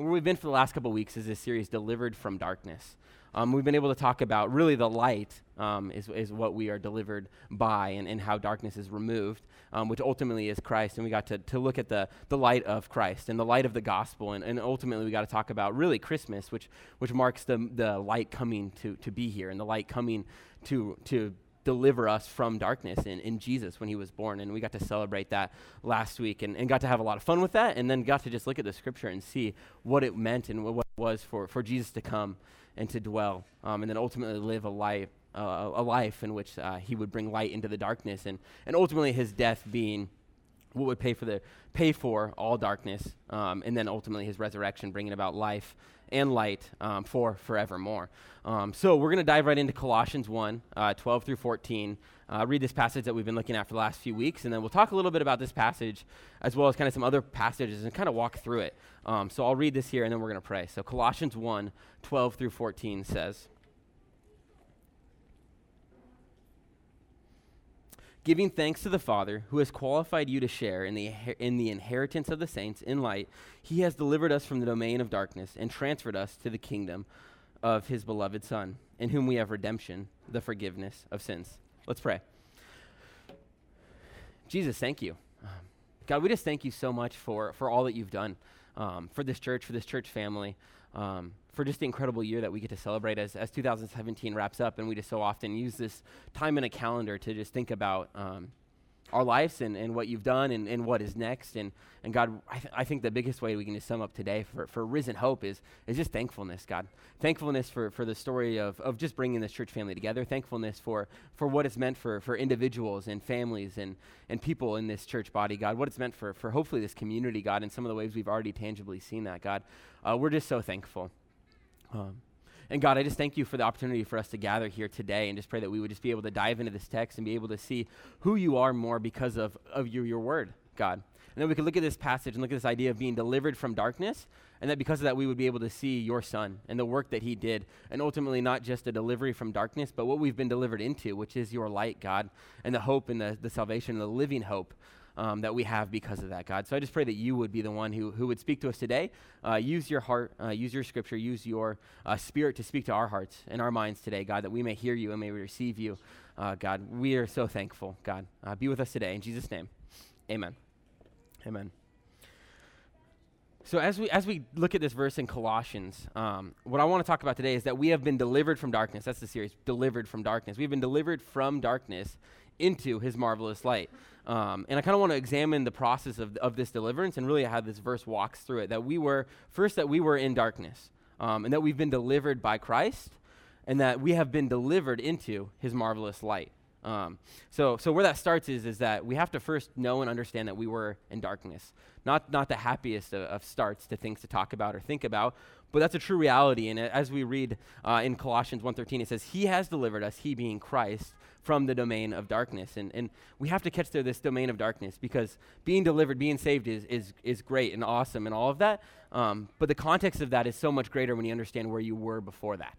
And where we've been for the last couple weeks is this series, Delivered from Darkness. Um, we've been able to talk about really the light um, is, is what we are delivered by and, and how darkness is removed, um, which ultimately is Christ. And we got to, to look at the, the light of Christ and the light of the gospel. And, and ultimately, we got to talk about really Christmas, which, which marks the, the light coming to, to be here and the light coming to, to deliver us from darkness in, in Jesus when he was born. And we got to celebrate that last week and, and got to have a lot of fun with that. And then got to just look at the scripture and see what it meant and what it was for, for Jesus to come and to dwell, um, and then ultimately live a life, uh, a life in which uh, he would bring light into the darkness, and, and ultimately his death being what would pay for the pay for all darkness, um, and then ultimately his resurrection bringing about life and light um, for forevermore. Um, so we're going to dive right into Colossians 1, uh, 12 through 14. Uh, read this passage that we've been looking at for the last few weeks, and then we'll talk a little bit about this passage as well as kind of some other passages and kind of walk through it. Um, so I'll read this here, and then we're going to pray. So Colossians 1, 12 through 14 says, giving thanks to the Father who has qualified you to share in the, in the inheritance of the saints in light, he has delivered us from the domain of darkness and transferred us to the kingdom of his beloved Son, in whom we have redemption, the forgiveness of sins. Let's pray. Jesus, thank you. God, we just thank you so much for, for all that you've done um, for this church, for this church family. Um, for just the incredible year that we get to celebrate as, as 2017 wraps up. And we just so often use this time in a calendar to just think about um, our lives and, and what you've done and, and what is next. And, and God, I, th- I think the biggest way we can just sum up today for, for Risen Hope is, is just thankfulness, God. Thankfulness for, for the story of, of just bringing this church family together. Thankfulness for, for what it's meant for, for individuals and families and, and people in this church body, God. What it's meant for, for hopefully this community, God, and some of the ways we've already tangibly seen that, God. Uh, we're just so thankful. Um, and God, I just thank you for the opportunity for us to gather here today and just pray that we would just be able to dive into this text and be able to see who you are more because of, of your, your word, God. And then we could look at this passage and look at this idea of being delivered from darkness, and that because of that, we would be able to see your son and the work that he did, and ultimately not just a delivery from darkness, but what we've been delivered into, which is your light, God, and the hope and the, the salvation, and the living hope um, that we have because of that, God. So I just pray that you would be the one who, who would speak to us today. Uh, use your heart, uh, use your scripture, use your uh, spirit to speak to our hearts and our minds today, God, that we may hear you and may we receive you, uh, God. We are so thankful, God. Uh, be with us today. In Jesus' name, amen. Amen. So as we as we look at this verse in Colossians, um, what I want to talk about today is that we have been delivered from darkness. That's the series, delivered from darkness. We've been delivered from darkness into His marvelous light. Um, and I kind of want to examine the process of, of this deliverance and really how this verse walks through it. That we were, first, that we were in darkness, um, and that we've been delivered by Christ, and that we have been delivered into his marvelous light. Um, so, so where that starts is, is that we have to first know and understand that we were in darkness. Not, not the happiest of, of starts to things to talk about or think about, but that's a true reality. And as we read uh, in Colossians 1.13, it says, He has delivered us, He being Christ, from the domain of darkness. And, and we have to catch there this domain of darkness because being delivered, being saved is, is, is great and awesome and all of that. Um, but the context of that is so much greater when you understand where you were before that.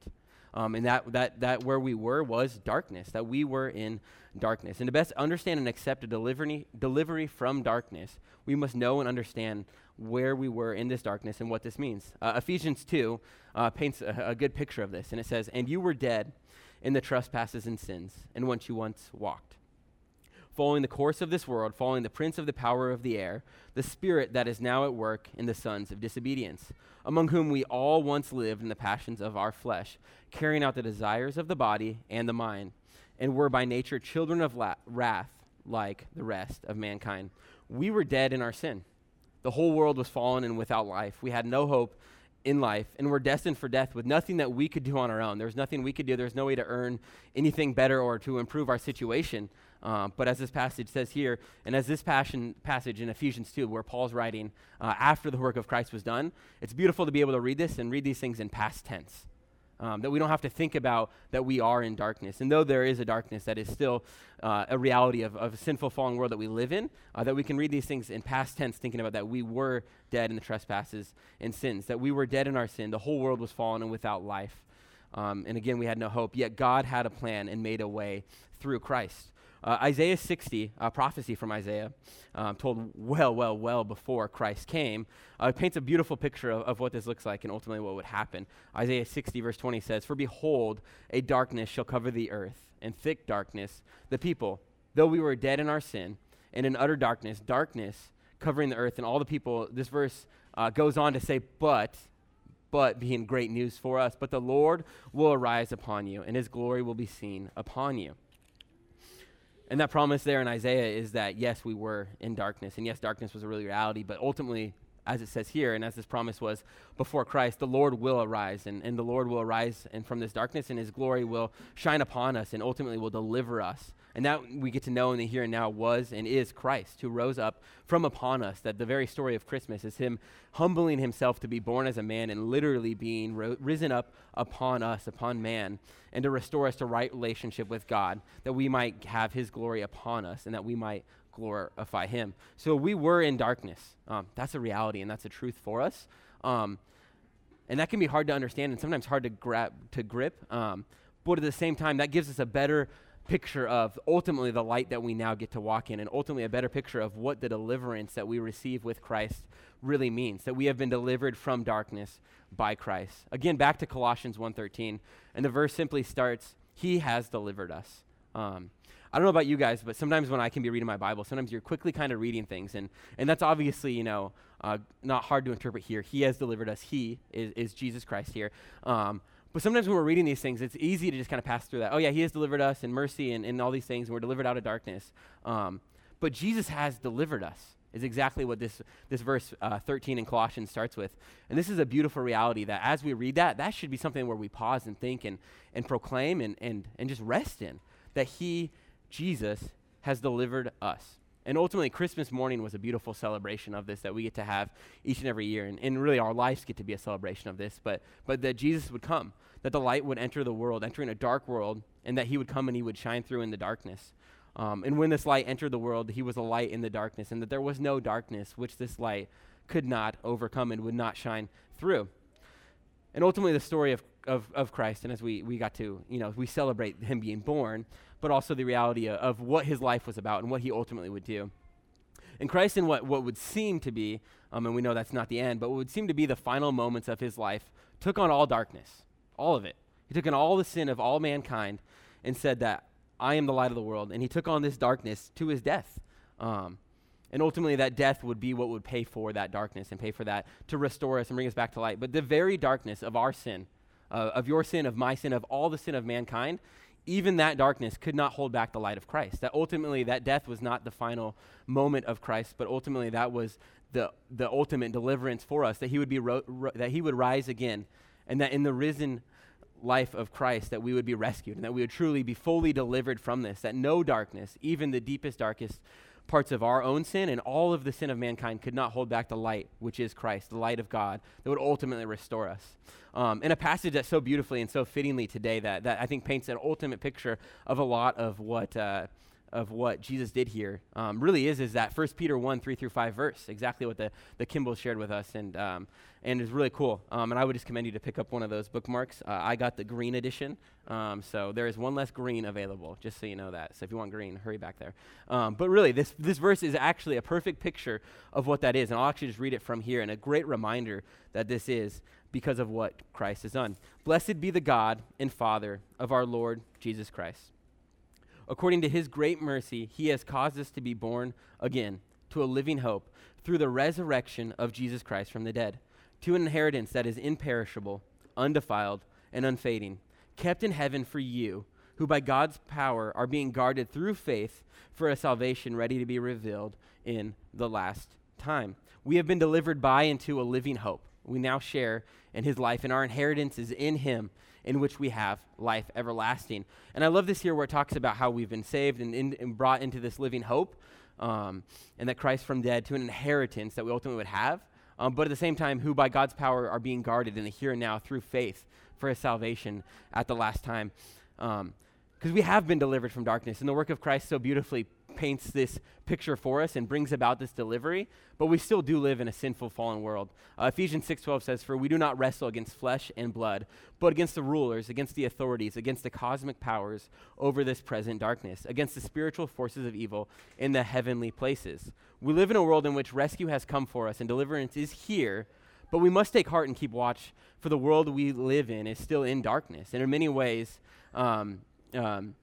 Um, and that, that, that where we were was darkness, that we were in darkness. And to best understand and accept a delivery, delivery from darkness, we must know and understand where we were in this darkness and what this means. Uh, Ephesians 2 uh, paints a, a good picture of this, and it says, And you were dead in the trespasses and sins in which you once walked. Following the course of this world, following the prince of the power of the air, the spirit that is now at work in the sons of disobedience, among whom we all once lived in the passions of our flesh, carrying out the desires of the body and the mind, and were by nature children of la- wrath like the rest of mankind. We were dead in our sin. The whole world was fallen and without life. We had no hope in life and we're destined for death with nothing that we could do on our own. There's nothing we could do. There's no way to earn anything better or to improve our situation. Um, but as this passage says here, and as this passion, passage in Ephesians 2, where Paul's writing uh, after the work of Christ was done, it's beautiful to be able to read this and read these things in past tense um, that we don't have to think about that we are in darkness. And though there is a darkness that is still uh, a reality of, of a sinful, fallen world that we live in, uh, that we can read these things in past tense, thinking about that we were dead in the trespasses and sins, that we were dead in our sin. The whole world was fallen and without life. Um, and again, we had no hope. Yet God had a plan and made a way through Christ. Uh, Isaiah 60, a prophecy from Isaiah, um, told well, well, well before Christ came, uh, paints a beautiful picture of, of what this looks like and ultimately what would happen. Isaiah 60, verse 20 says, For behold, a darkness shall cover the earth, and thick darkness the people. Though we were dead in our sin, and in utter darkness, darkness covering the earth, and all the people, this verse uh, goes on to say, But but being great news for us. But the Lord will arise upon you, and his glory will be seen upon you. And that promise there in Isaiah is that, yes, we were in darkness. And yes, darkness was a real reality, but ultimately, as it says here, and as this promise was before Christ, the Lord will arise, and, and the Lord will arise and from this darkness, and his glory will shine upon us, and ultimately will deliver us and that we get to know in the here and now was and is Christ, who rose up from upon us. That the very story of Christmas is him humbling himself to be born as a man and literally being ro- risen up upon us, upon man, and to restore us to right relationship with God, that we might have his glory upon us and that we might glorify him. So we were in darkness. Um, that's a reality and that's a truth for us. Um, and that can be hard to understand and sometimes hard to grab to grip. Um, but at the same time, that gives us a better picture of ultimately the light that we now get to walk in and ultimately a better picture of what the deliverance that we receive with Christ really means that we have been delivered from darkness by Christ. Again back to Colossians 1:13 and the verse simply starts he has delivered us. Um, I don't know about you guys, but sometimes when I can be reading my Bible, sometimes you're quickly kind of reading things, and, and that's obviously, you know, uh, not hard to interpret here. He has delivered us. He is, is Jesus Christ here. Um, but sometimes when we're reading these things, it's easy to just kind of pass through that. Oh, yeah, he has delivered us in mercy and, and all these things, and we're delivered out of darkness. Um, but Jesus has delivered us, is exactly what this, this verse uh, 13 in Colossians starts with. And this is a beautiful reality that as we read that, that should be something where we pause and think and, and proclaim and, and, and just rest in that he, Jesus, has delivered us. And ultimately, Christmas morning was a beautiful celebration of this that we get to have each and every year. And, and really, our lives get to be a celebration of this. But, but that Jesus would come, that the light would enter the world, entering a dark world, and that he would come and he would shine through in the darkness. Um, and when this light entered the world, he was a light in the darkness, and that there was no darkness which this light could not overcome and would not shine through. And ultimately, the story of, of, of Christ, and as we, we got to, you know, we celebrate him being born, but also the reality of, what his life was about and what he ultimately would do. And Christ, in what, what would seem to be, um, and we know that's not the end, but what would seem to be the final moments of his life, took on all darkness, all of it. He took on all the sin of all mankind and said that I am the light of the world. And he took on this darkness to his death. Um, and ultimately, that death would be what would pay for that darkness and pay for that to restore us and bring us back to light. But the very darkness of our sin, uh, of your sin, of my sin, of all the sin of mankind, even that darkness could not hold back the light of Christ. That ultimately, that death was not the final moment of Christ, but ultimately, that was the, the ultimate deliverance for us, that he, would be ro- ro- that he would rise again, and that in the risen life of Christ, that we would be rescued, and that we would truly be fully delivered from this, that no darkness, even the deepest, darkest parts of our own sin and all of the sin of mankind could not hold back the light, which is Christ, the light of God, that would ultimately restore us. Um, in a passage that's so beautifully and so fittingly today that, that I think paints an ultimate picture of a lot of what. Uh, of what Jesus did here um, really is is that 1 Peter 1 3 through 5 verse exactly what the, the Kimball shared with us and um, and it's really cool. Um, and I would just commend you to pick up one of those bookmarks. Uh, I got the green edition, um, so there is one less green available, just so you know that. So if you want green, hurry back there. Um, but really, this, this verse is actually a perfect picture of what that is. And I'll actually just read it from here, and a great reminder that this is because of what Christ has done. Blessed be the God and Father of our Lord Jesus Christ. According to his great mercy, he has caused us to be born again to a living hope through the resurrection of Jesus Christ from the dead to an inheritance that is imperishable, undefiled, and unfading, kept in heaven for you, who by God's power are being guarded through faith for a salvation ready to be revealed in the last time. We have been delivered by into a living hope. We now share in his life, and our inheritance is in him, in which we have life everlasting. And I love this here where it talks about how we've been saved and, in, and brought into this living hope, um, and that Christ from dead to an inheritance that we ultimately would have um, but at the same time, who by God's power are being guarded in the here and now through faith for his salvation at the last time. Because um, we have been delivered from darkness, and the work of Christ so beautifully paints this picture for us and brings about this delivery, but we still do live in a sinful, fallen world. Uh, Ephesians 6:12 says, "For we do not wrestle against flesh and blood, but against the rulers, against the authorities, against the cosmic powers over this present darkness, against the spiritual forces of evil in the heavenly places." We live in a world in which rescue has come for us and deliverance is here, but we must take heart and keep watch, for the world we live in is still in darkness, and in many ways. Um, um,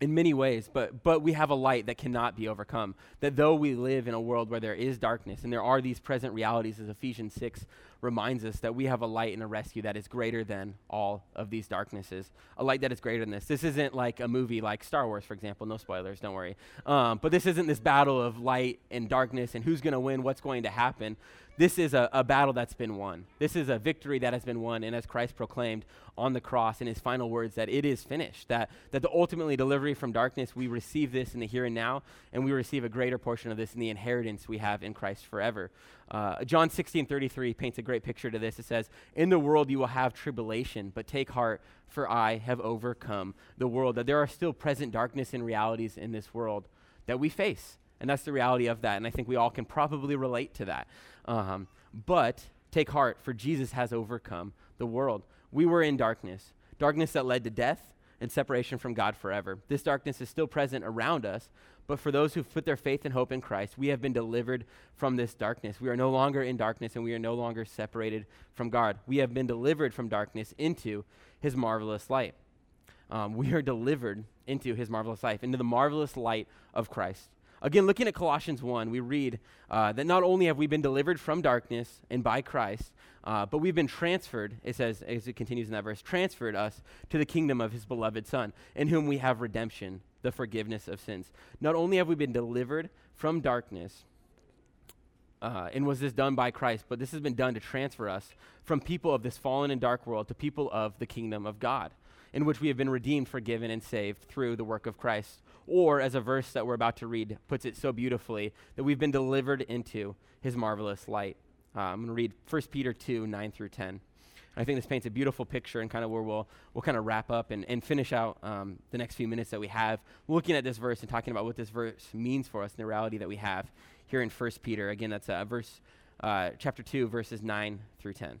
in many ways, but, but we have a light that cannot be overcome. That though we live in a world where there is darkness and there are these present realities, as Ephesians 6 reminds us, that we have a light and a rescue that is greater than all of these darknesses. A light that is greater than this. This isn't like a movie like Star Wars, for example. No spoilers, don't worry. Um, but this isn't this battle of light and darkness and who's going to win, what's going to happen. This is a, a battle that's been won. This is a victory that has been won. And as Christ proclaimed on the cross in his final words, that it is finished, that, that the ultimately delivery from darkness, we receive this in the here and now, and we receive a greater portion of this in the inheritance we have in Christ forever. Uh, John 16 33 paints a great picture to this. It says, In the world you will have tribulation, but take heart, for I have overcome the world. That there are still present darkness and realities in this world that we face. And that's the reality of that. And I think we all can probably relate to that. Um, but take heart, for Jesus has overcome the world. We were in darkness, darkness that led to death and separation from God forever. This darkness is still present around us, but for those who put their faith and hope in Christ, we have been delivered from this darkness. We are no longer in darkness and we are no longer separated from God. We have been delivered from darkness into his marvelous light. Um, we are delivered into his marvelous life, into the marvelous light of Christ. Again, looking at Colossians 1, we read uh, that not only have we been delivered from darkness and by Christ, uh, but we've been transferred, it says, as it continues in that verse, transferred us to the kingdom of his beloved Son, in whom we have redemption, the forgiveness of sins. Not only have we been delivered from darkness, uh, and was this done by Christ, but this has been done to transfer us from people of this fallen and dark world to people of the kingdom of God, in which we have been redeemed, forgiven, and saved through the work of Christ or, as a verse that we're about to read puts it so beautifully, that we've been delivered into his marvelous light. Uh, I'm going to read 1 Peter 2 9 through 10. I think this paints a beautiful picture and kind of where we'll, we'll kind of wrap up and, and finish out um, the next few minutes that we have looking at this verse and talking about what this verse means for us and the reality that we have here in 1 Peter. Again, that's uh, verse, uh, chapter 2, verses 9 through 10.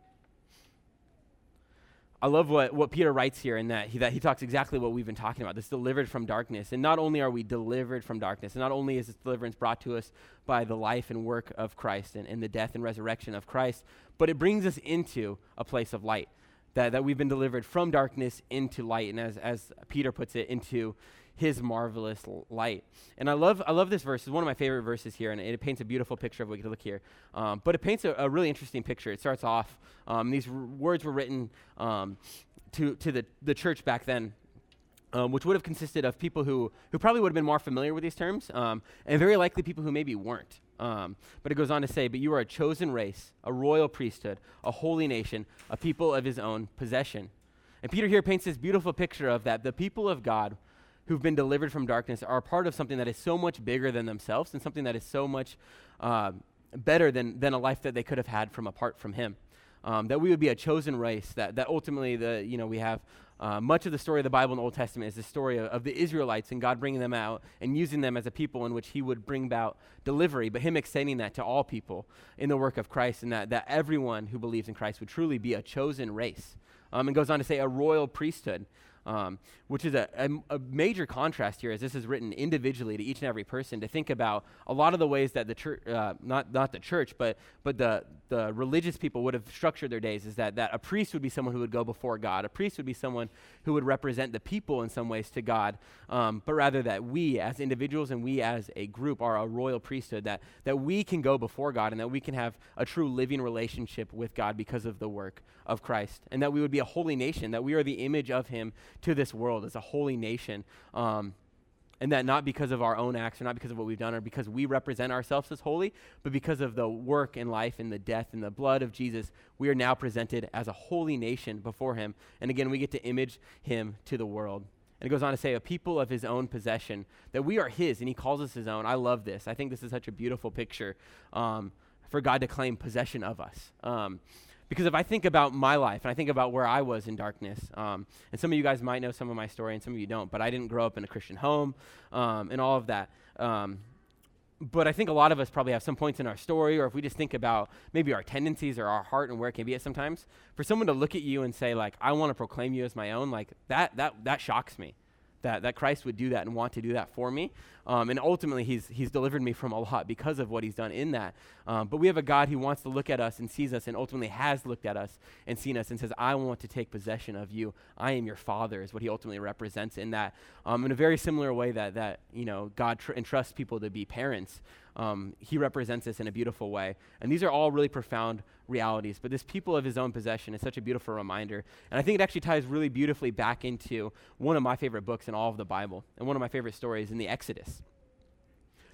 I love what, what Peter writes here in that he, that he talks exactly what we've been talking about this delivered from darkness. And not only are we delivered from darkness, and not only is this deliverance brought to us by the life and work of Christ and, and the death and resurrection of Christ, but it brings us into a place of light. That, that we've been delivered from darkness into light, and as, as Peter puts it, into his marvelous light. And I love, I love this verse. It's one of my favorite verses here, and it, it paints a beautiful picture of what we can look here. Um, but it paints a, a, really interesting picture. It starts off, um, these r- words were written um, to, to the, the church back then. Um, which would have consisted of people who, who probably would have been more familiar with these terms, um, and very likely people who maybe weren't. Um, but it goes on to say, But you are a chosen race, a royal priesthood, a holy nation, a people of his own possession. And Peter here paints this beautiful picture of that the people of God who've been delivered from darkness are part of something that is so much bigger than themselves and something that is so much uh, better than, than a life that they could have had from apart from him. Um, that we would be a chosen race, that, that ultimately the, you know, we have uh, much of the story of the Bible in the Old Testament is the story of, of, the Israelites and God bringing them out and using them as a people in which He would bring about delivery, but Him extending that to all people in the work of Christ, and that, that everyone who believes in Christ would truly be a chosen race. Um, and goes on to say a royal priesthood um, which is a, a, a, major contrast here as this is written individually to each and every person to think about a lot of the ways that the church, uh, not, not the church, but, but the, the religious people would have structured their days is that, that a priest would be someone who would go before God. A priest would be someone who would represent the people in some ways to God, um, but rather that we as individuals and we as a group are a royal priesthood, that, that we can go before God and that we can have a true living relationship with God because of the work of Christ, and that we would be a holy nation, that we are the image of Him to this world as a holy nation. Um, and that not because of our own acts or not because of what we've done or because we represent ourselves as holy, but because of the work and life and the death and the blood of Jesus, we are now presented as a holy nation before him. And again, we get to image him to the world. And it goes on to say, a people of his own possession, that we are his, and he calls us his own. I love this. I think this is such a beautiful picture um, for God to claim possession of us. Um, because if I think about my life and I think about where I was in darkness, um, and some of you guys might know some of my story and some of you don't, but I didn't grow up in a Christian home um, and all of that. Um, but I think a lot of us probably have some points in our story, or if we just think about maybe our tendencies or our heart and where it can be at sometimes, for someone to look at you and say, like, I want to proclaim you as my own, like that, that, that shocks me that, that Christ would do that and want to do that for me. Um, and ultimately, he's, he's delivered me from a lot because of what he's done in that. Um, but we have a God who wants to look at us and sees us and ultimately has looked at us and seen us and says, I want to take possession of you. I am your father, is what he ultimately represents in that. Um, in a very similar way that, that you know, God tr- entrusts people to be parents. Um, he represents us in a beautiful way. And these are all really profound realities. But this people of his own possession is such a beautiful reminder. And I think it actually ties really beautifully back into one of my favorite books in all of the Bible and one of my favorite stories in the Exodus.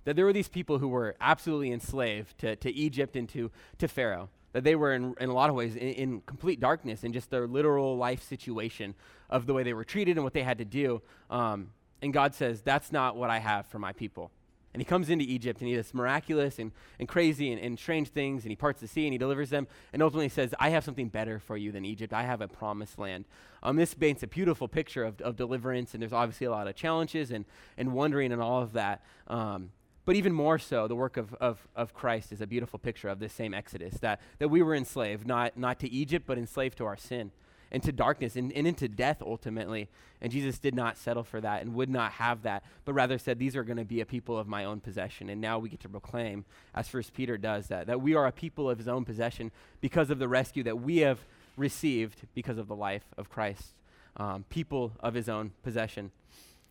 That there were these people who were absolutely enslaved to, to Egypt and to, to Pharaoh. That they were, in, in a lot of ways, in, in complete darkness in just their literal life situation of the way they were treated and what they had to do. Um, and God says, That's not what I have for my people. And he comes into Egypt and he does miraculous and, and crazy and, and strange things, and he parts the sea and he delivers them, and ultimately says, I have something better for you than Egypt. I have a promised land. Um, this paints a beautiful picture of, of deliverance, and there's obviously a lot of challenges and, and wondering and all of that. Um, but even more so, the work of, of, of Christ is a beautiful picture of this same Exodus that, that we were enslaved, not, not to Egypt, but enslaved to our sin and to darkness and, and into death ultimately. And Jesus did not settle for that and would not have that, but rather said, These are going to be a people of my own possession. And now we get to proclaim, as First Peter does, that, that we are a people of his own possession because of the rescue that we have received because of the life of Christ. Um, people of his own possession.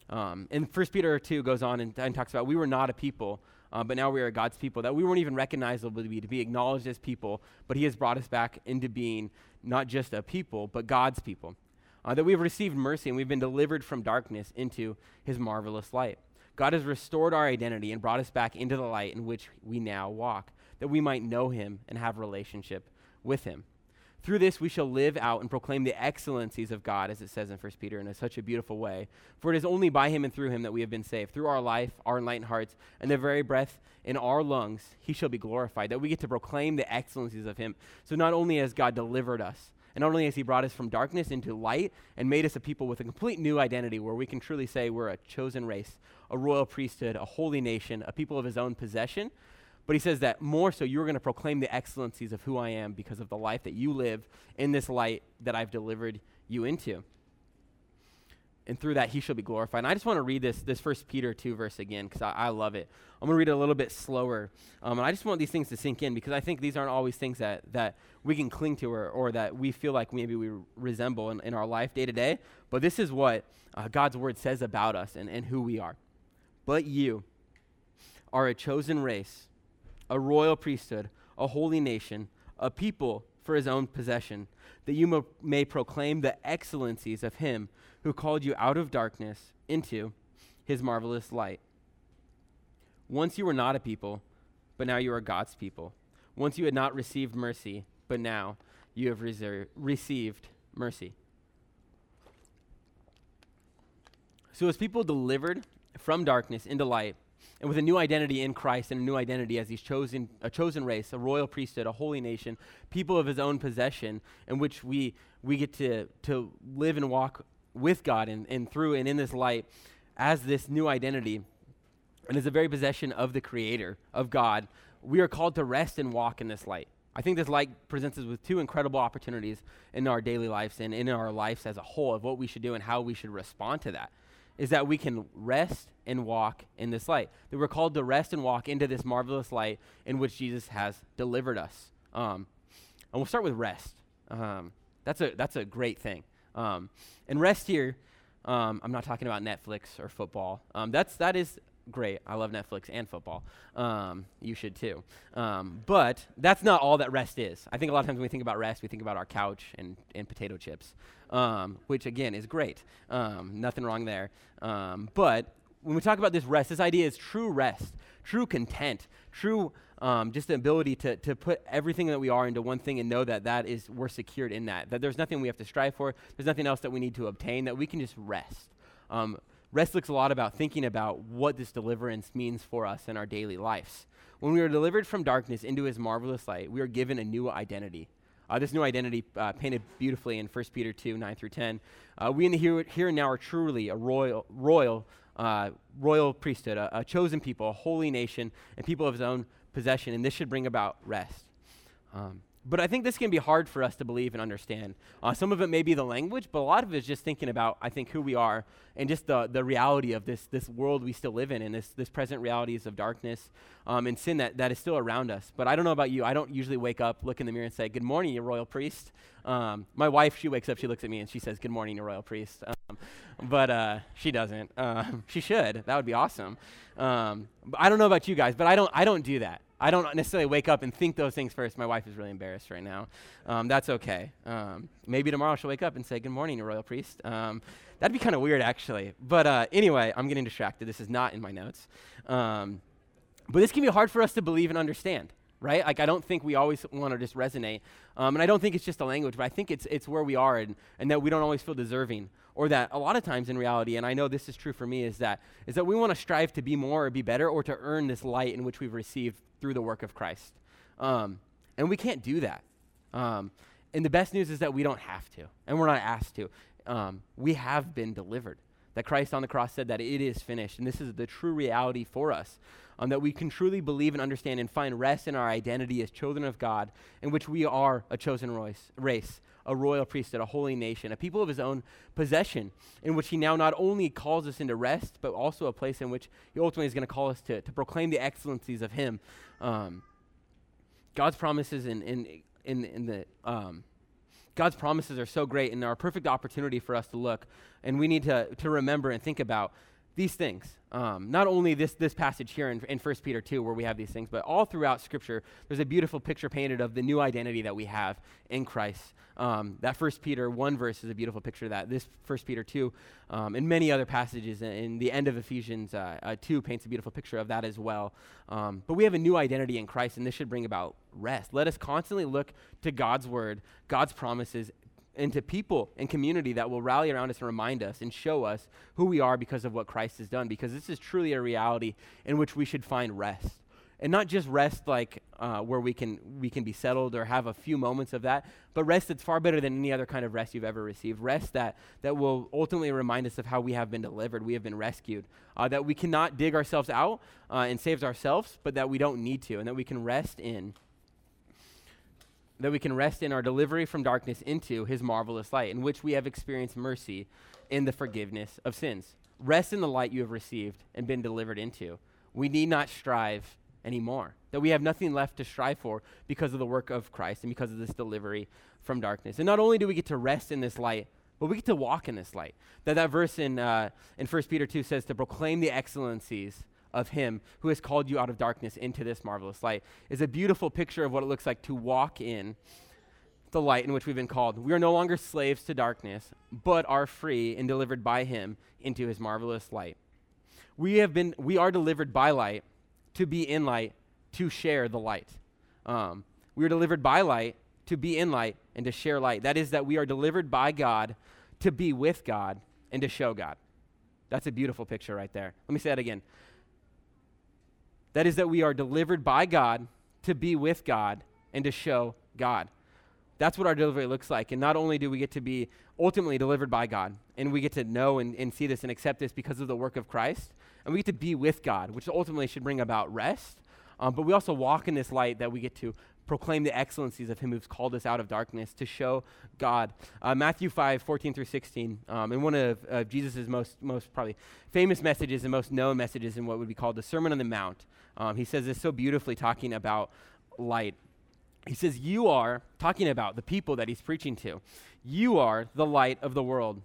Um, and First Peter 2 goes on and, and talks about we were not a people uh, but now we are God's people, that we weren't even recognizable to be, to be acknowledged as people, but He has brought us back into being not just a people, but God's people. Uh, that we have received mercy and we've been delivered from darkness into His marvelous light. God has restored our identity and brought us back into the light in which we now walk, that we might know Him and have relationship with Him. Through this, we shall live out and proclaim the excellencies of God, as it says in 1 Peter, in a, such a beautiful way. For it is only by him and through him that we have been saved. Through our life, our enlightened hearts, and the very breath in our lungs, he shall be glorified, that we get to proclaim the excellencies of him. So not only has God delivered us, and not only has he brought us from darkness into light and made us a people with a complete new identity where we can truly say we're a chosen race, a royal priesthood, a holy nation, a people of his own possession, but he says that more so, you're going to proclaim the excellencies of who I am because of the life that you live in this light that I've delivered you into. And through that, he shall be glorified. And I just want to read this, this First Peter 2 verse again because I, I, love it. I'm going to read it a little bit slower. Um, and I just want these things to sink in because I think these aren't always things that, that we can cling to or, or that we feel like maybe we resemble in, in our life day to day. But this is what uh, God's word says about us and, and who we are. But you are a chosen race a royal priesthood, a holy nation, a people for his own possession, that you may proclaim the excellencies of him who called you out of darkness into his marvelous light. Once you were not a people, but now you are God's people. Once you had not received mercy, but now you have received mercy. So, as people delivered from darkness into light, and with a new identity in Christ and a new identity as he's chosen a chosen race, a royal priesthood, a holy nation, people of his own possession, in which we we get to to live and walk with God and, and through and in this light as this new identity and as the very possession of the creator of God, we are called to rest and walk in this light. I think this light presents us with two incredible opportunities in our daily lives and in our lives as a whole of what we should do and how we should respond to that is that we can rest and walk in this light. That we're called to rest and walk into this marvelous light in which Jesus has delivered us. Um, and we'll start with rest. Um, that's a that's a great thing. Um, and rest here, um, I'm not talking about Netflix or football. Um, that's that is great. I love Netflix and football. Um, you should too. Um, but that's not all that rest is. I think a lot of times when we think about rest, we think about our couch and, and potato chips, um, which again is great. Um, nothing wrong there. Um, but when we talk about this rest, this idea is true rest, true content, true um, just the ability to, to put everything that we are into one thing and know that that is we're secured in that that there's nothing we have to strive for there's nothing else that we need to obtain that we can just rest rest looks a lot about thinking about what this deliverance means for us in our daily lives when we are delivered from darkness into his marvelous light we are given a new identity uh, this new identity uh, painted beautifully in 1 Peter 2, 9 through 10. Uh, we in the here, here and now are truly a royal, royal, uh, royal priesthood, a, a, chosen people, a holy nation, and people of his own possession, and this should bring about rest. Um, but I think this can be hard for us to believe and understand. Uh, some of it may be the language, but a lot of it is just thinking about, I think, who we are and just the, the reality of this, this world we still live in and this, this present realities of darkness um, and sin that, that is still around us. But I don't know about you. I don't usually wake up, look in the mirror, and say, Good morning, you royal priest. Um, my wife, she wakes up, she looks at me, and she says, Good morning, you royal priest. Um, but uh, she doesn't. Um, she should. That would be awesome. Um, I don't know about you guys, but I don't, I don't do that. I don't necessarily wake up and think those things first. My wife is really embarrassed right now. Um, that's okay. Um, maybe tomorrow she'll wake up and say, Good morning, royal priest. Um, that'd be kind of weird, actually. But uh, anyway, I'm getting distracted. This is not in my notes. Um, but this can be hard for us to believe and understand, right? Like, I don't think we always want to just resonate. Um, and I don't think it's just a language, but I think it's, it's where we are and, and that we don't always feel deserving or that a lot of times in reality, and I know this is true for me, is that is that we want to strive to be more or be better or to earn this light in which we've received through the work of Christ. Um, and we can't do that. Um, and the best news is that we don't have to, and we're not asked to. Um, we have been delivered. That Christ on the cross said that it is finished, and this is the true reality for us. Um, that we can truly believe and understand and find rest in our identity as children of God, in which we are a chosen race, race a royal priesthood, a holy nation, a people of his own possession, in which he now not only calls us into rest, but also a place in which he ultimately is going to call us to, to proclaim the excellencies of him. Um, God's promises in, in, in, in the. Um, God's promises are so great and are a perfect opportunity for us to look. And we need to, to remember and think about these things. Um, not only this, this passage here in, in 1 Peter 2, where we have these things, but all throughout Scripture, there's a beautiful picture painted of the new identity that we have in Christ. Um, that 1 Peter 1 verse is a beautiful picture of that. This 1 Peter 2 um, and many other passages in, the end of Ephesians uh, uh, 2 paints a beautiful picture of that as well. Um, but we have a new identity in Christ, and this should bring about rest. Let us constantly look to God's word, God's promises, into people and community that will rally around us and remind us and show us who we are because of what Christ has done, because this is truly a reality in which we should find rest. And not just rest like uh, where we can, we can be settled or have a few moments of that, but rest that's far better than any other kind of rest you've ever received. Rest that, that will ultimately remind us of how we have been delivered, we have been rescued, uh, that we cannot dig ourselves out uh, and save ourselves, but that we don't need to, and that we can rest in that we can rest in our delivery from darkness into his marvelous light, in which we have experienced mercy in the forgiveness of sins. Rest in the light you have received and been delivered into. We need not strive anymore, that we have nothing left to strive for because of the work of Christ and because of this delivery from darkness. And not only do we get to rest in this light, but we get to walk in this light. That that verse in, uh, in 1 Peter 2 says to proclaim the excellencies of him who has called you out of darkness into this marvelous light is a beautiful picture of what it looks like to walk in the light in which we've been called. We are no longer slaves to darkness, but are free and delivered by him into his marvelous light. We have been we are delivered by light to be in light to share the light. Um, we are delivered by light to be in light and to share light. That is that we are delivered by God to be with God and to show God. That's a beautiful picture right there. Let me say that again. That is, that we are delivered by God to be with God and to show God. That's what our delivery looks like. And not only do we get to be ultimately delivered by God, and we get to know and, and see this and accept this because of the work of Christ, and we get to be with God, which ultimately should bring about rest. Um, but we also walk in this light that we get to proclaim the excellencies of him who's called us out of darkness to show God. Uh, Matthew 5, 14 through 16, um, one of uh, Jesus' most, most probably famous messages and most known messages in what would be called the Sermon on the Mount, um, he says this so beautifully talking about light. He says, You are, talking about the people that he's preaching to, you are the light of the world.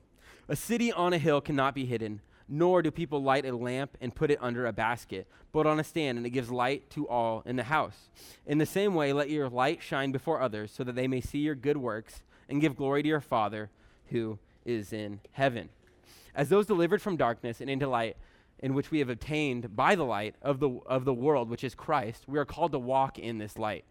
A city on a hill cannot be hidden, nor do people light a lamp and put it under a basket, but on a stand, and it gives light to all in the house. In the same way, let your light shine before others, so that they may see your good works and give glory to your Father who is in heaven. As those delivered from darkness and into light, in which we have obtained by the light of the, of the world, which is Christ, we are called to walk in this light.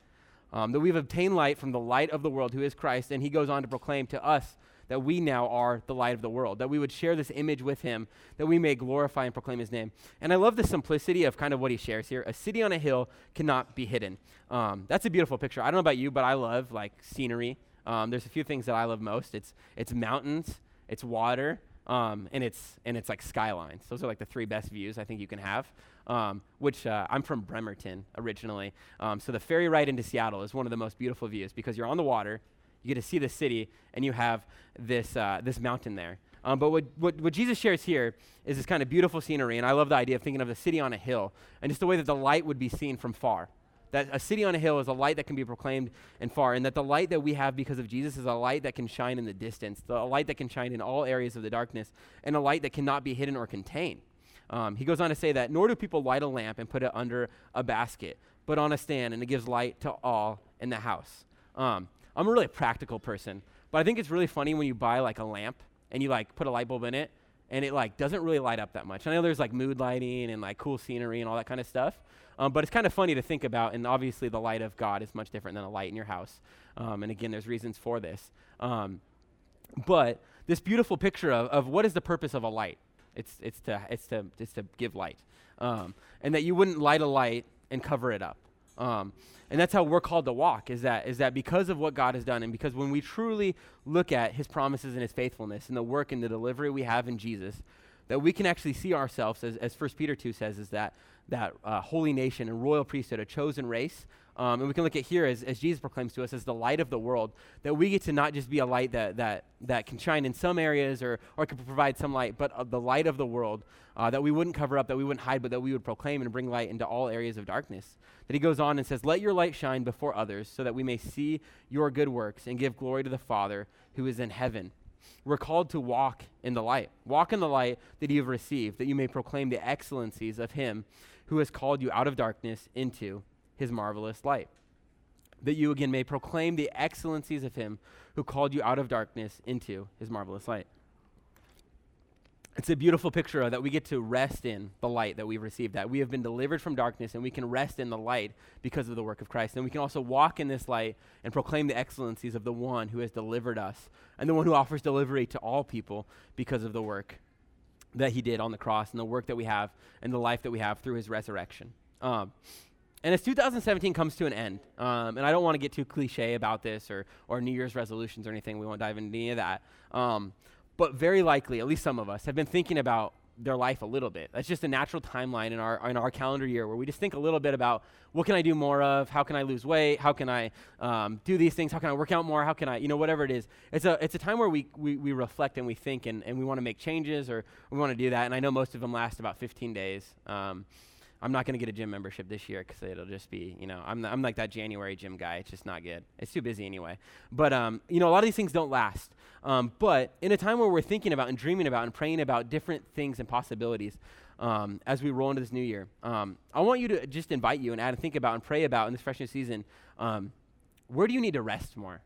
Um, that we've obtained light from the light of the world, who is Christ, and he goes on to proclaim to us that we now are the light of the world, that we would share this image with him, that we may glorify and proclaim his name. And I love the simplicity of kind of what he shares here. A city on a hill cannot be hidden. Um, that's a beautiful picture. I don't know about you, but I love like scenery. Um, there's a few things that I love most. It's it's mountains, it's water, um, and it's and it's like skylines. Those are like the three best views I think you can have. Um, which uh, I'm from Bremerton originally, um, so the ferry ride into Seattle is one of the most beautiful views because you're on the water, you get to see the city, and you have this, uh, this mountain there. Um, but what, what, what, Jesus shares here is this kind of beautiful scenery, and I love the idea of thinking of the city on a hill, and just the way that the light would be seen from far. That a city on a hill is a light that can be proclaimed and far, and that the light that we have because of Jesus is a light that can shine in the distance, a light that can shine in all areas of the darkness, and a light that cannot be hidden or contained. Um, he goes on to say that, nor do people light a lamp and put it under a basket, but on a stand, and it gives light to all in the house. Um, I'm a really practical person, but I think it's really funny when you buy like a lamp and you like put a light bulb in it and it like doesn't really light up that much. I know there's like mood lighting and like cool scenery and all that kind of stuff, um, but it's kind of funny to think about. And obviously, the light of God is much different than a light in your house. Um, and again, there's reasons for this. Um, but this beautiful picture of, of what is the purpose of a light? It's it's to it's to it's to give light, um, and that you wouldn't light a light and cover it up. Um, and that's how we're called to walk is that, is that because of what God has done, and because when we truly look at his promises and his faithfulness and the work and the delivery we have in Jesus, that we can actually see ourselves, as, as 1 Peter 2 says, is that, that uh, holy nation and royal priesthood, a chosen race, um, and we can look at here as, as Jesus proclaims to us as the light of the world, that we get to not just be a light that, that, that can shine in some areas or, or can provide some light, but uh, the light of the world uh, that we wouldn't cover up, that we wouldn't hide, but that we would proclaim and bring light into all areas of darkness. That he goes on and says, Let your light shine before others so that we may see your good works and give glory to the Father who is in heaven. We're called to walk in the light. Walk in the light that you have received, that you may proclaim the excellencies of him who has called you out of darkness into his marvelous light. That you again may proclaim the excellencies of him who called you out of darkness into his marvelous light. It's a beautiful picture that we get to rest in the light that we've received, that we have been delivered from darkness and we can rest in the light because of the work of Christ. And we can also walk in this light and proclaim the excellencies of the one who has delivered us and the one who offers delivery to all people because of the work that he did on the cross and the work that we have and the life that we have through his resurrection. Um, and as 2017 comes to an end, um, and I don't want to get too cliche about this or, or New Year's resolutions or anything, we won't dive into any of that. Um, but very likely, at least some of us, have been thinking about their life a little bit. That's just a natural timeline in our in our calendar year where we just think a little bit about what can I do more of, how can I lose weight, how can I um, do these things, how can I work out more, how can I, you know, whatever it is. It's a it's a time where we we, we reflect and we think and, and we want to make changes or we want to do that. And I know most of them last about 15 days. I'm not going to get a gym membership this year because it'll just be, you know, I'm, I'm like that January gym guy. It's just not good. It's too busy anyway. But, um, you know, a lot of these things don't last. Um, but in a time where we're thinking about and dreaming about and praying about different things and possibilities um, as we roll into this new year, um, I want you to just invite you and add and think about and pray about in this freshman season um, where do you need to rest more?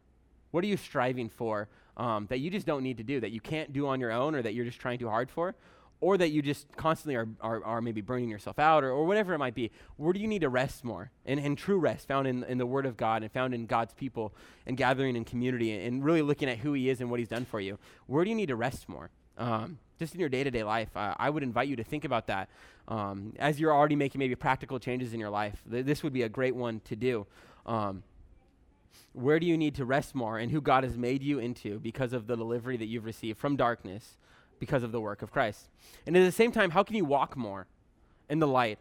What are you striving for um, that you just don't need to do, that you can't do on your own or that you're just trying too hard for? Or that you just constantly are, are, are maybe burning yourself out or, or whatever it might be. Where do you need to rest more? And, and true rest found in, in the Word of God and found in God's people and gathering in community and really looking at who He is and what He's done for you. Where do you need to rest more? Um, just in your day to day life, uh, I would invite you to think about that. Um, as you're already making maybe practical changes in your life, th- this would be a great one to do. Um, where do you need to rest more and who God has made you into because of the delivery that you've received from darkness because of the work of Christ. And at the same time, how can you walk more in the light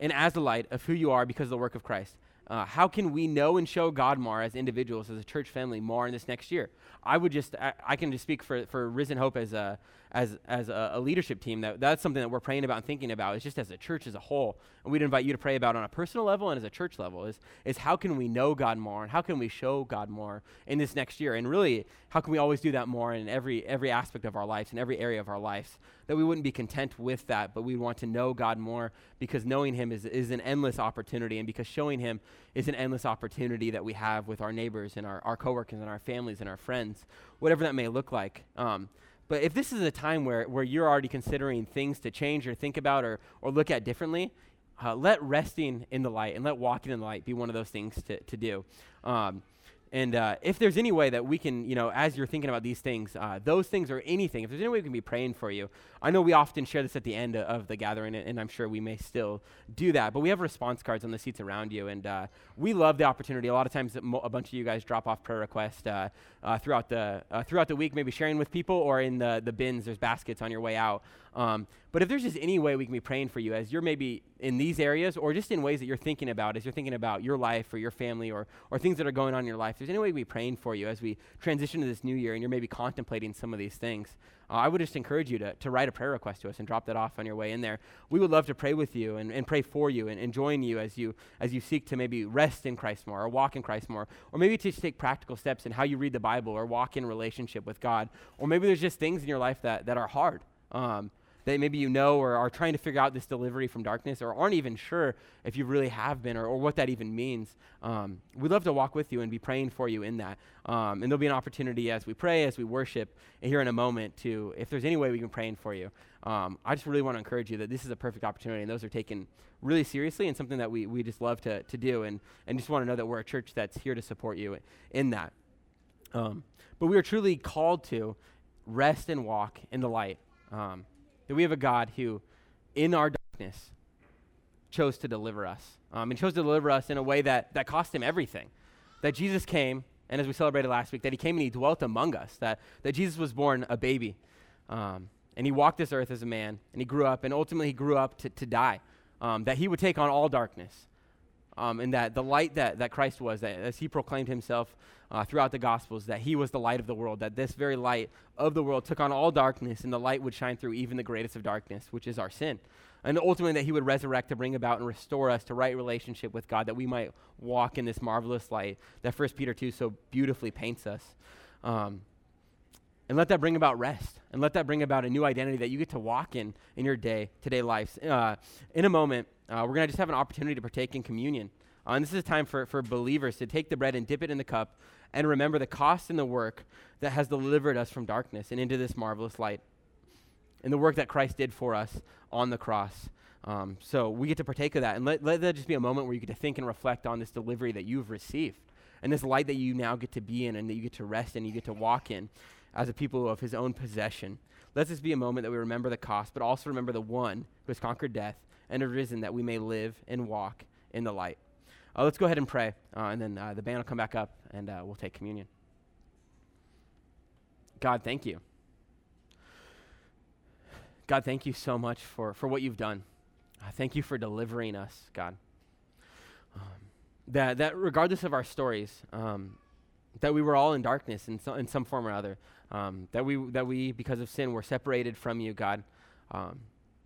and as the light of who you are because of the work of Christ? Uh, how can we know and show God more as individuals, as a church family, more in this next year? I would just, I, I can just speak for, for Risen Hope as a, as, as a, a, leadership team. That, that's something that we're praying about and thinking about, is just as a church as a whole. And we'd invite you to pray about on a personal level and as a church level, is, is how can we know God more and how can we show God more in this next year? And really, how can we always do that more in every, every aspect of our lives, in every area of our lives? That we wouldn't be content with that, but we want to know God more because knowing Him is, is an endless opportunity, and because showing Him is an endless opportunity that we have with our neighbors and our, our coworkers and our families and our friends, whatever that may look like. Um, But if this is a time where, where you're already considering things to change or think about or, or look at differently, uh, let resting in the light and let walking in the light be one of those things to, to do. Um, and uh, if there's any way that we can, you know, as you're thinking about these things, uh, those things or anything, if there's any way we can be praying for you, I know we often share this at the end of the gathering, and I'm sure we may still do that. But we have response cards on the seats around you, and uh, we love the opportunity. A lot of times, a bunch of you guys drop off prayer requests uh, uh, throughout the uh, throughout the week, maybe sharing with people, or in the the bins. There's baskets on your way out. Um, but if there's just any way we can be praying for you as you're maybe in these areas or just in ways that you're thinking about, as you're thinking about your life or your family or, or things that are going on in your life, there's any way we be praying for you as we transition to this new year and you're maybe contemplating some of these things, uh, I would just encourage you to, to write a prayer request to us and drop that off on your way in there. We would love to pray with you and, and pray for you and, and join you as you as you seek to maybe rest in Christ more or walk in Christ more, or maybe to take practical steps in how you read the Bible or walk in relationship with God. Or maybe there's just things in your life that, that are hard. Um, that maybe you know or are trying to figure out this delivery from darkness or aren't even sure if you really have been or, or what that even means, um, we'd love to walk with you and be praying for you in that. Um, and there'll be an opportunity as we pray, as we worship, here in a moment to, if there's any way we can pray in for you. Um, I just really want to encourage you that this is a perfect opportunity and those are taken really seriously and something that we, we just love to, to do and, and just want to know that we're a church that's here to support you in that. Um, but we are truly called to rest and walk in the light. Um, that we have a God who, in our darkness, chose to deliver us. Um, and chose to deliver us in a way that, that cost him everything. That Jesus came, and as we celebrated last week, that he came and he dwelt among us. That, that Jesus was born a baby. Um, and he walked this earth as a man, and he grew up, and ultimately he grew up to, to die. Um, that he would take on all darkness. Um, and that the light that, that Christ was, that as he proclaimed himself uh, throughout the Gospels, that he was the light of the world, that this very light of the world took on all darkness, and the light would shine through even the greatest of darkness, which is our sin. And ultimately, that he would resurrect to bring about and restore us to right relationship with God, that we might walk in this marvelous light that 1 Peter 2 so beautifully paints us. Um, and let that bring about rest and let that bring about a new identity that you get to walk in in your day to day lives uh, in a moment uh, we're going to just have an opportunity to partake in communion. Uh, and this is a time for, for believers to take the bread and dip it in the cup and remember the cost and the work that has delivered us from darkness and into this marvelous light and the work that christ did for us on the cross. Um, so we get to partake of that. And let, let that just be a moment where you get to think and reflect on this delivery that you've received and this light that you now get to be in and that you get to rest in you get to walk in as a people of his own possession. Let this be a moment that we remember the cost, but also remember the one who has conquered death and arisen that we may live and walk in the light. Uh, let's go ahead and pray, uh, and then uh, the band will come back up and uh, we'll take communion. God, thank you. God, thank you so much for, for what you've done. Uh, thank you for delivering us, God. Um, that, that regardless of our stories, um, that we were all in darkness in, so, in some form or other, um, that, we, that we, because of sin, were separated from you, God. Um,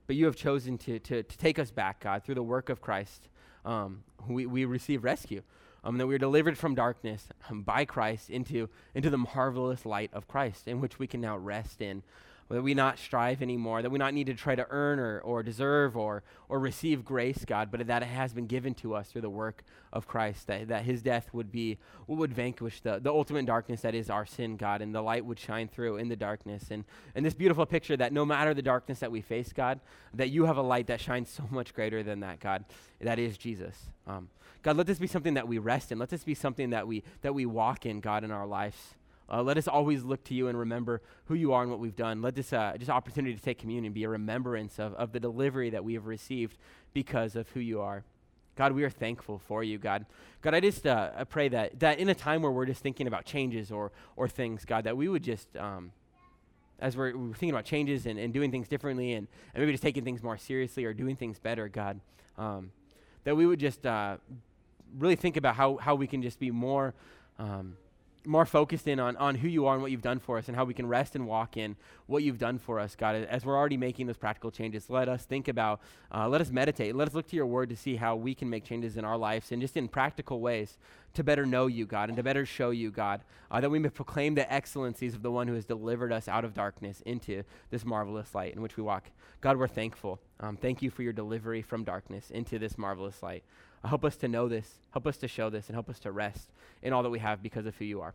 but you have chosen to, to, to, take us back, God, through the work of Christ. Um, we, we receive rescue. Um, that we are delivered from darkness um, by Christ into, into the marvelous light of Christ, in which we can now rest in that we not strive anymore, that we not need to try to earn or, or deserve or, or receive grace, God, but that it has been given to us through the work of Christ, that, that his death would be what would vanquish the, the ultimate darkness that is our sin, God, and the light would shine through in the darkness. And, and this beautiful picture that no matter the darkness that we face, God, that you have a light that shines so much greater than that, God. That is Jesus. Um, God, let this be something that we rest in. Let this be something that we, that we walk in, God, in our lives. Uh, let us always look to you and remember who you are and what we've done. Let this uh, just opportunity to take communion be a remembrance of, of the delivery that we have received because of who you are. God, we are thankful for you, God. God, I just uh, I pray that, that in a time where we're just thinking about changes or, or things, God, that we would just, um, as we're, we're, thinking about changes and, and doing things differently and, and maybe just taking things more seriously or doing things better, God, um, that we would just uh, really think about how, how we can just be more. Um, more focused in on, on who you are and what you've done for us and how we can rest and walk in what you've done for us, God. As we're already making those practical changes, let us think about, uh, let us meditate, let us look to your word to see how we can make changes in our lives and just in practical ways to better know you, God, and to better show you, God, uh, that we may proclaim the excellencies of the one who has delivered us out of darkness into this marvelous light in which we walk. God, we're thankful. Um, thank you for your delivery from darkness into this marvelous light. Help us to know this, help us to show this, and help us to rest in all that we have because of who you are.